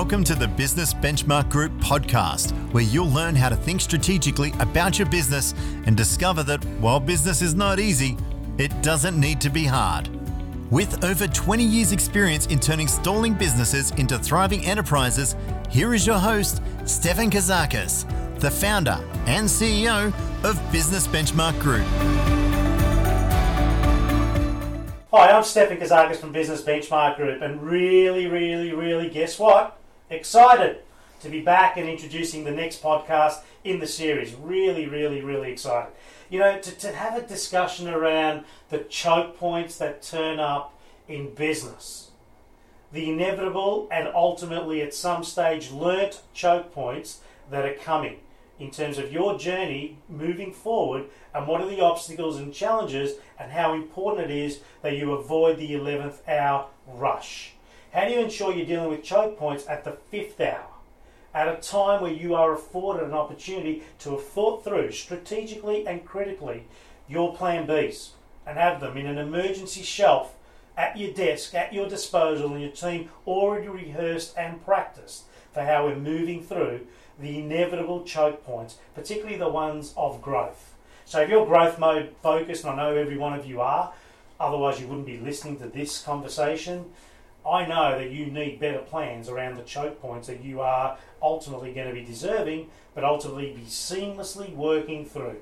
Welcome to the Business Benchmark Group podcast, where you'll learn how to think strategically about your business and discover that while business is not easy, it doesn't need to be hard. With over 20 years' experience in turning stalling businesses into thriving enterprises, here is your host, Stefan Kazakis, the founder and CEO of Business Benchmark Group. Hi, I'm Stefan Kazakis from Business Benchmark Group, and really, really, really, guess what? Excited to be back and introducing the next podcast in the series. Really, really, really excited. You know, to, to have a discussion around the choke points that turn up in business, the inevitable and ultimately at some stage learnt choke points that are coming in terms of your journey moving forward and what are the obstacles and challenges and how important it is that you avoid the 11th hour rush. How do you ensure you're dealing with choke points at the fifth hour? At a time where you are afforded an opportunity to have thought through strategically and critically your plan Bs and have them in an emergency shelf at your desk, at your disposal, and your team already rehearsed and practiced for how we're moving through the inevitable choke points, particularly the ones of growth. So if you're growth mode focused, and I know every one of you are, otherwise you wouldn't be listening to this conversation. I know that you need better plans around the choke points that you are ultimately going to be deserving, but ultimately be seamlessly working through.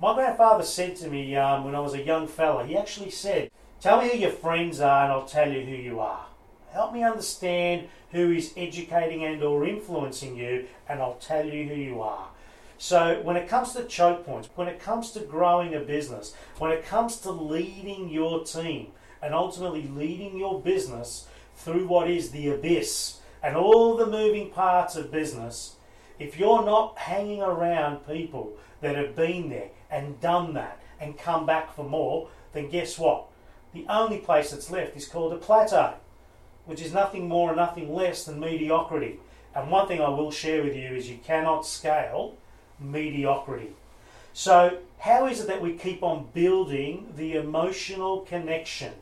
My grandfather said to me um, when I was a young fella, he actually said, Tell me who your friends are and I'll tell you who you are. Help me understand who is educating and or influencing you and I'll tell you who you are. So when it comes to choke points, when it comes to growing a business, when it comes to leading your team and ultimately leading your business through what is the abyss and all the moving parts of business, if you're not hanging around people that have been there and done that and come back for more, then guess what? The only place that's left is called a plateau which is nothing more and nothing less than mediocrity. And one thing I will share with you is you cannot scale mediocrity. So, how is it that we keep on building the emotional connection,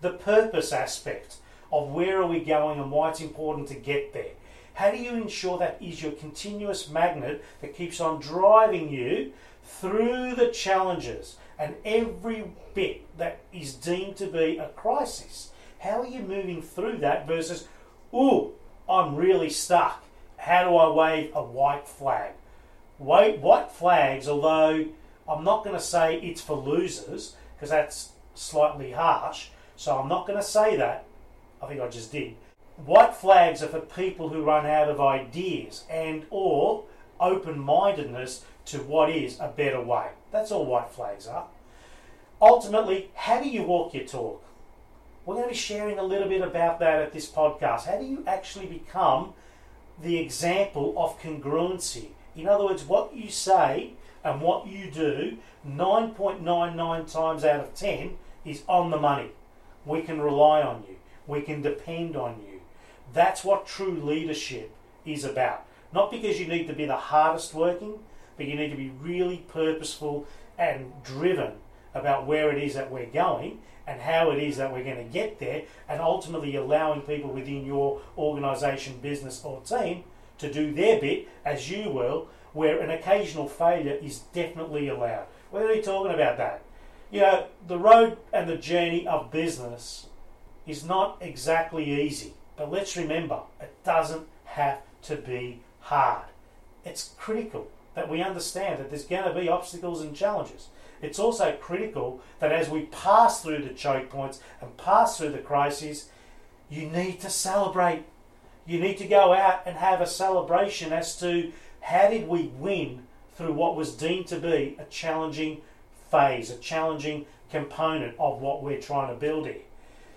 the purpose aspect of where are we going and why it's important to get there? How do you ensure that is your continuous magnet that keeps on driving you through the challenges and every bit that is deemed to be a crisis? How are you moving through that versus, ooh, I'm really stuck. How do I wave a white flag? White flags, although I'm not going to say it's for losers because that's slightly harsh, so I'm not going to say that. I think I just did. White flags are for people who run out of ideas and or open-mindedness to what is a better way. That's all white flags are. Ultimately, how do you walk your talk? We're going to be sharing a little bit about that at this podcast. How do you actually become the example of congruency? In other words, what you say and what you do 9.99 times out of 10 is on the money. We can rely on you, we can depend on you. That's what true leadership is about. Not because you need to be the hardest working, but you need to be really purposeful and driven about where it is that we're going and how it is that we're going to get there, and ultimately allowing people within your organisation, business, or team to do their bit as you will, where an occasional failure is definitely allowed. We're be talking about that. You know, the road and the journey of business is not exactly easy, but let's remember it doesn't have to be hard. It's critical that we understand that there's going to be obstacles and challenges it's also critical that as we pass through the choke points and pass through the crises, you need to celebrate. You need to go out and have a celebration as to how did we win through what was deemed to be a challenging phase, a challenging component of what we're trying to build here.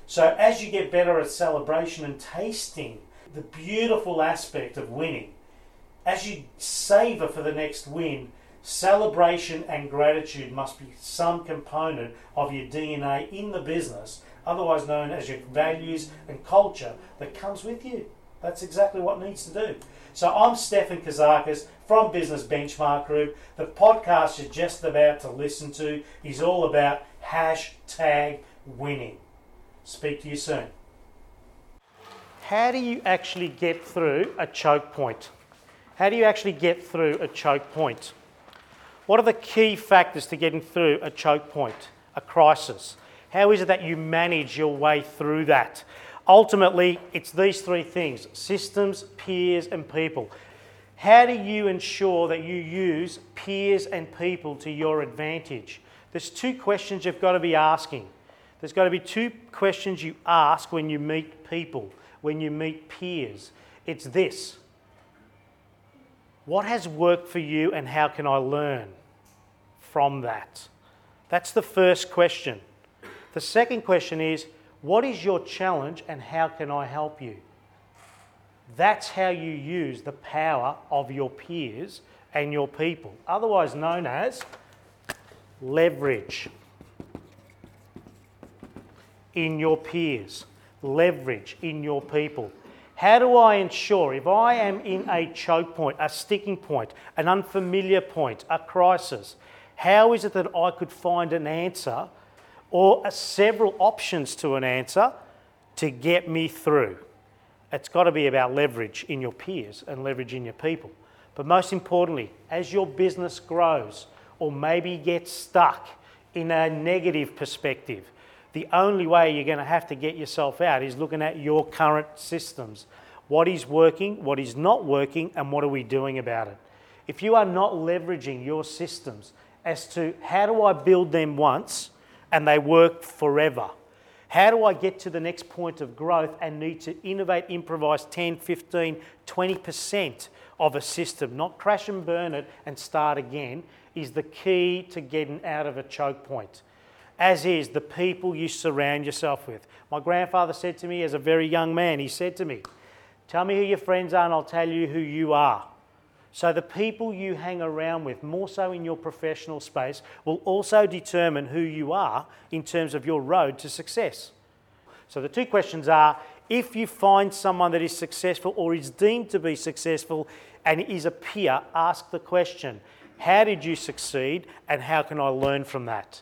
So, as you get better at celebration and tasting the beautiful aspect of winning, as you savour for the next win, Celebration and gratitude must be some component of your DNA in the business, otherwise known as your values and culture that comes with you. That's exactly what needs to do. So I'm Stefan Kazakis from Business Benchmark Group. The podcast you're just about to listen to is all about hashtag winning. Speak to you soon. how do you actually get through a choke point? How do you actually get through a choke point? What are the key factors to getting through a choke point, a crisis? How is it that you manage your way through that? Ultimately, it's these three things systems, peers, and people. How do you ensure that you use peers and people to your advantage? There's two questions you've got to be asking. There's got to be two questions you ask when you meet people, when you meet peers. It's this What has worked for you, and how can I learn from that? That's the first question. The second question is What is your challenge, and how can I help you? That's how you use the power of your peers and your people, otherwise known as leverage in your peers, leverage in your people. How do I ensure if I am in a choke point, a sticking point, an unfamiliar point, a crisis, how is it that I could find an answer or several options to an answer to get me through? It's got to be about leverage in your peers and leverage in your people. But most importantly, as your business grows or maybe gets stuck in a negative perspective, the only way you're going to have to get yourself out is looking at your current systems. What is working, what is not working, and what are we doing about it? If you are not leveraging your systems as to how do I build them once and they work forever, how do I get to the next point of growth and need to innovate, improvise 10, 15, 20% of a system, not crash and burn it and start again, is the key to getting out of a choke point as is the people you surround yourself with. My grandfather said to me as a very young man, he said to me, Tell me who your friends are, and I'll tell you who you are. So, the people you hang around with, more so in your professional space, will also determine who you are in terms of your road to success. So, the two questions are if you find someone that is successful or is deemed to be successful and is a peer, ask the question How did you succeed, and how can I learn from that?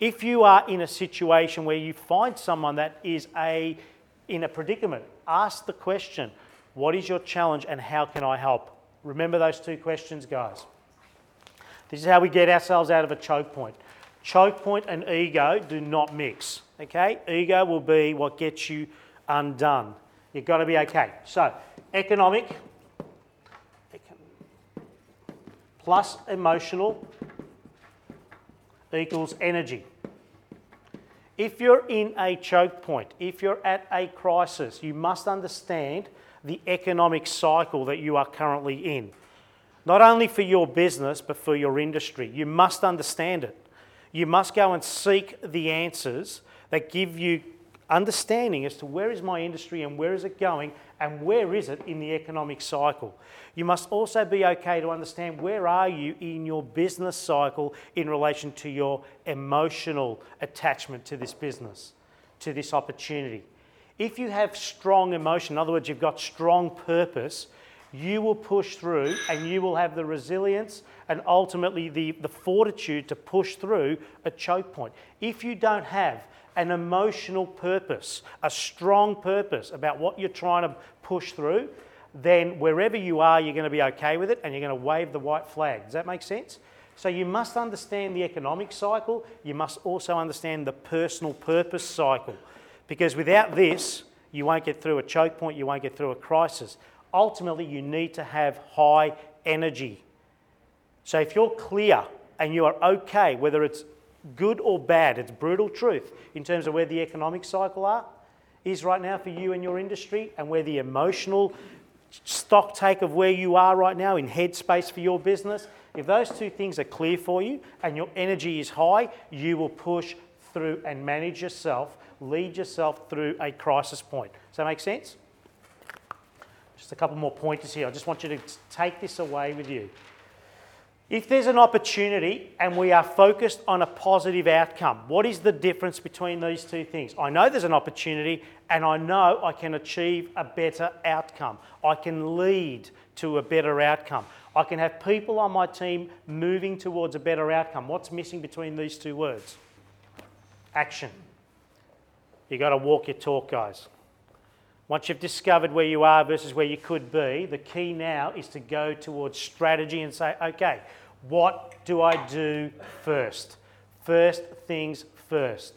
If you are in a situation where you find someone that is a, in a predicament, ask the question what is your challenge and how can I help? Remember those two questions, guys. This is how we get ourselves out of a choke point. Choke point and ego do not mix. Okay? Ego will be what gets you undone. You've got to be okay. So, economic plus emotional equals energy. If you're in a choke point, if you're at a crisis, you must understand the economic cycle that you are currently in. Not only for your business, but for your industry. You must understand it. You must go and seek the answers that give you understanding as to where is my industry and where is it going and where is it in the economic cycle. You must also be okay to understand where are you in your business cycle in relation to your emotional attachment to this business, to this opportunity. If you have strong emotion, in other words, you've got strong purpose, you will push through and you will have the resilience and ultimately the, the fortitude to push through a choke point. If you don't have an emotional purpose, a strong purpose about what you're trying to push through, then wherever you are, you're going to be okay with it and you're going to wave the white flag. Does that make sense? So you must understand the economic cycle, you must also understand the personal purpose cycle. Because without this, you won't get through a choke point, you won't get through a crisis. Ultimately, you need to have high energy. So if you're clear and you are okay, whether it's good or bad, it's brutal truth in terms of where the economic cycle are, is right now for you and your industry and where the emotional stock take of where you are right now in headspace for your business. If those two things are clear for you and your energy is high, you will push through and manage yourself, lead yourself through a crisis point. Does that make sense? Just a couple more pointers here. I just want you to take this away with you. If there's an opportunity and we are focused on a positive outcome, what is the difference between these two things? I know there's an opportunity and I know I can achieve a better outcome. I can lead to a better outcome. I can have people on my team moving towards a better outcome. What's missing between these two words? Action. You've got to walk your talk, guys. Once you've discovered where you are versus where you could be, the key now is to go towards strategy and say, okay, what do I do first? First things first.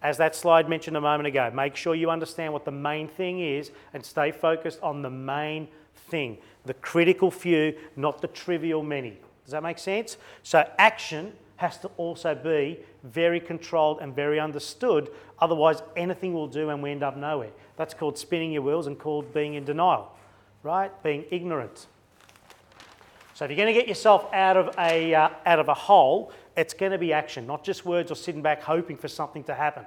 As that slide mentioned a moment ago, make sure you understand what the main thing is and stay focused on the main thing, the critical few, not the trivial many. Does that make sense? So, action has to also be very controlled and very understood. Otherwise, anything will do and we end up nowhere. That's called spinning your wheels and called being in denial, right? Being ignorant. So if you're going to get yourself out of a, uh, out of a hole, it's going to be action, not just words or sitting back hoping for something to happen.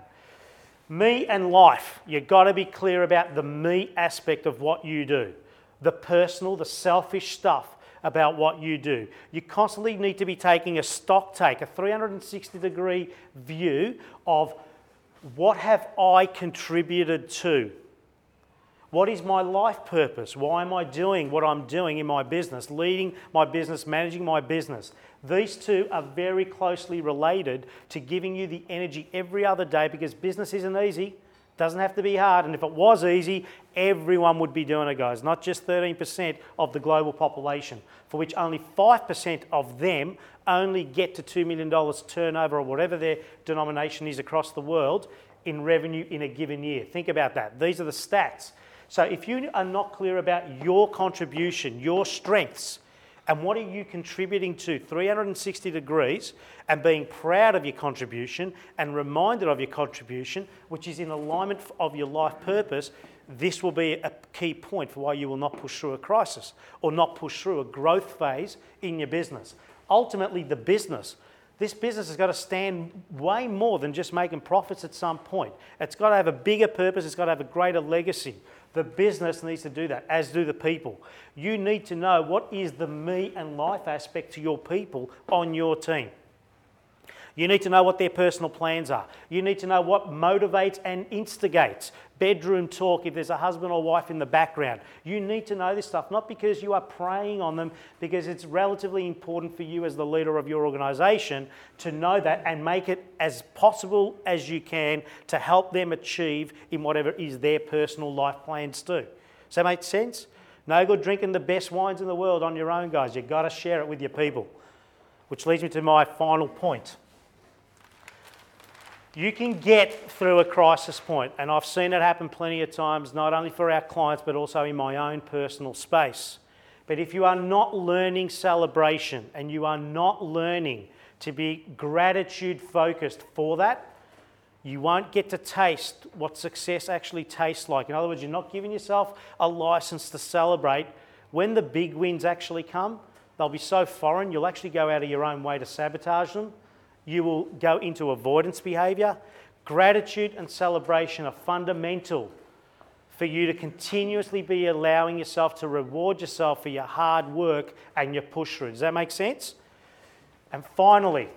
Me and life, you've got to be clear about the me aspect of what you do, the personal, the selfish stuff about what you do. You constantly need to be taking a stock take, a 360 degree view of what have I contributed to? What is my life purpose? Why am I doing what I'm doing in my business, leading my business, managing my business? These two are very closely related to giving you the energy every other day because business isn't easy. Doesn't have to be hard. And if it was easy, everyone would be doing it, guys. Not just 13% of the global population, for which only 5% of them only get to $2 million turnover or whatever their denomination is across the world in revenue in a given year. Think about that. These are the stats. So if you are not clear about your contribution, your strengths, and what are you contributing to 360 degrees and being proud of your contribution and reminded of your contribution, which is in alignment of your life purpose, this will be a key point for why you will not push through a crisis or not push through a growth phase in your business. Ultimately, the business this business has got to stand way more than just making profits at some point. It's got to have a bigger purpose, it's got to have a greater legacy. The business needs to do that, as do the people. You need to know what is the me and life aspect to your people on your team. You need to know what their personal plans are. You need to know what motivates and instigates. Bedroom talk, if there's a husband or wife in the background. You need to know this stuff, not because you are preying on them, because it's relatively important for you as the leader of your organisation to know that and make it as possible as you can to help them achieve in whatever is their personal life plans too. Does that make sense? No good drinking the best wines in the world on your own, guys. You've got to share it with your people. Which leads me to my final point you can get through a crisis point, and I've seen it happen plenty of times, not only for our clients, but also in my own personal space. But if you are not learning celebration and you are not learning to be gratitude focused for that, you won't get to taste what success actually tastes like. In other words, you're not giving yourself a license to celebrate. When the big wins actually come, they'll be so foreign, you'll actually go out of your own way to sabotage them you will go into avoidance behavior. Gratitude and celebration are fundamental for you to continuously be allowing yourself to reward yourself for your hard work and your push through. Does that make sense? And finally,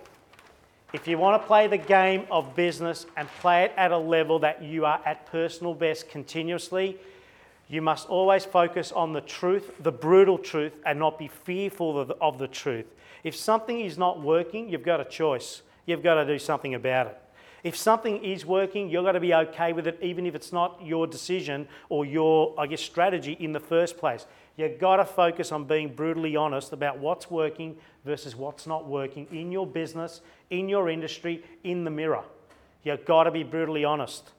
if you want to play the game of business and play it at a level that you are at personal best continuously, you must always focus on the truth, the brutal truth, and not be fearful of the, of the truth. If something is not working, you've got a choice. You've got to do something about it. If something is working, you've got to be okay with it, even if it's not your decision or your, I guess, strategy in the first place. You've got to focus on being brutally honest about what's working versus what's not working in your business, in your industry, in the mirror. You've got to be brutally honest.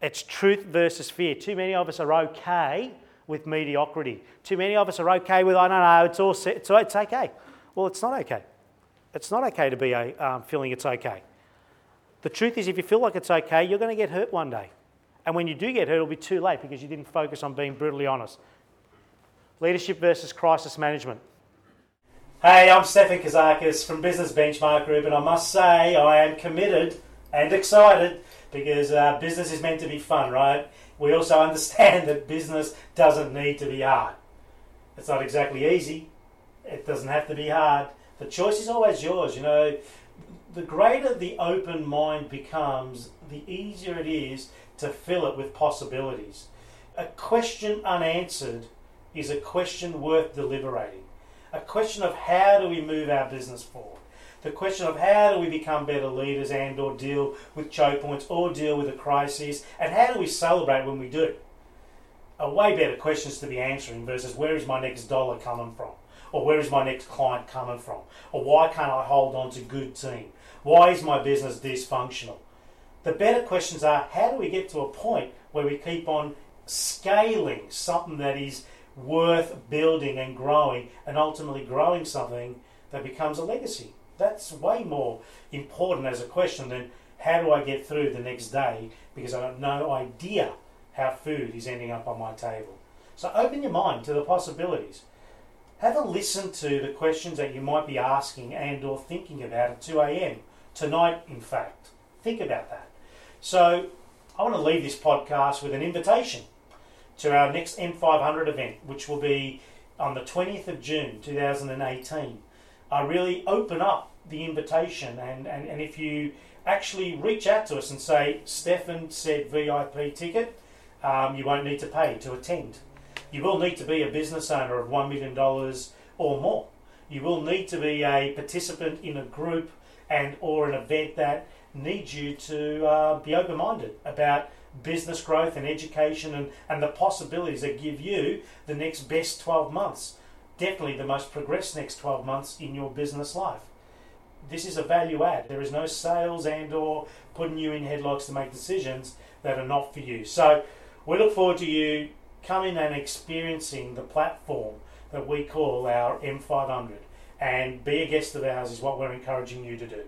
It's truth versus fear. Too many of us are okay with mediocrity. Too many of us are okay with, I don't know, it's all so it's okay. Well, it's not okay. It's not okay to be a, um, feeling it's okay. The truth is, if you feel like it's okay, you're going to get hurt one day. And when you do get hurt, it'll be too late because you didn't focus on being brutally honest. Leadership versus crisis management. Hey, I'm Stefan Kazakis from Business Benchmark Group, and I must say I am committed and excited because uh, business is meant to be fun, right? We also understand that business doesn't need to be hard. It's not exactly easy, it doesn't have to be hard. The choice is always yours, you know. The greater the open mind becomes, the easier it is to fill it with possibilities. A question unanswered is a question worth deliberating. A question of how do we move our business forward? The question of how do we become better leaders and or deal with choke points or deal with a crisis and how do we celebrate when we do? are way better questions to be answering versus where is my next dollar coming from? Or where is my next client coming from? Or why can't I hold on to good team? Why is my business dysfunctional? The better questions are how do we get to a point where we keep on scaling something that is worth building and growing and ultimately growing something that becomes a legacy? That's way more important as a question than how do I get through the next day because I have no idea how food is ending up on my table. So open your mind to the possibilities. Have a listen to the questions that you might be asking and or thinking about at 2 a.m. tonight in fact. Think about that. So I want to leave this podcast with an invitation to our next M500 event, which will be on the 20th of June 2018. I really open up the invitation, and, and, and if you actually reach out to us and say, Stefan said VIP ticket, um, you won't need to pay to attend. You will need to be a business owner of $1 million or more. You will need to be a participant in a group and or an event that needs you to uh, be open-minded about business growth and education and, and the possibilities that give you the next best 12 months. Definitely the most progressed next 12 months in your business life. This is a value add. There is no sales and or putting you in headlocks to make decisions that are not for you. So we look forward to you coming and experiencing the platform that we call our M500 and be a guest of ours is what we're encouraging you to do.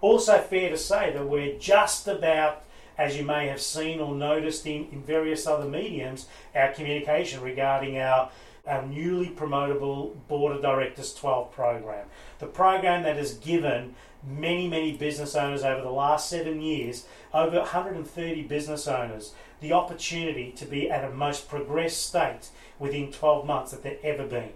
Also, fair to say that we're just about, as you may have seen or noticed in, in various other mediums, our communication regarding our, our newly promotable Board of Directors 12 program. The program that has given many, many business owners over the last seven years, over 130 business owners, the opportunity to be at a most progressed state within 12 months that they've ever been.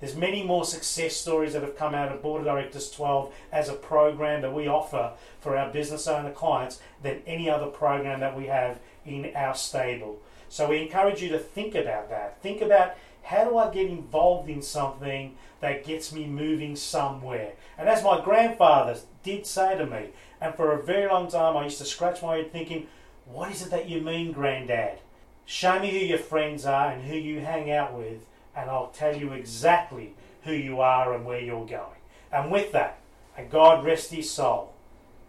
There's many more success stories that have come out of Board of Directors 12 as a program that we offer for our business owner clients than any other program that we have in our stable. So we encourage you to think about that. Think about how do I get involved in something that gets me moving somewhere? And as my grandfather did say to me, and for a very long time I used to scratch my head thinking, what is it that you mean, granddad? Show me who your friends are and who you hang out with, and I'll tell you exactly who you are and where you're going. And with that, and God rest his soul,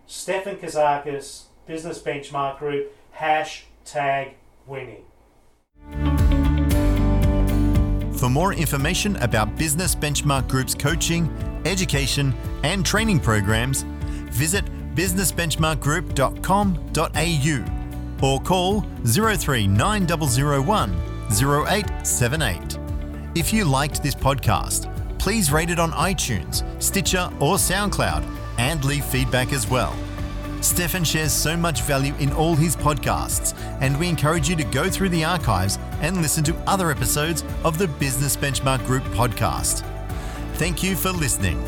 Stefan Kazakis, Business Benchmark Group, hashtag winning. For more information about Business Benchmark Group's coaching, education, and training programs, visit businessbenchmarkgroup.com.au or call 039001 0878. If you liked this podcast, please rate it on iTunes, Stitcher, or SoundCloud and leave feedback as well. Stefan shares so much value in all his podcasts, and we encourage you to go through the archives and listen to other episodes of the Business Benchmark Group podcast. Thank you for listening.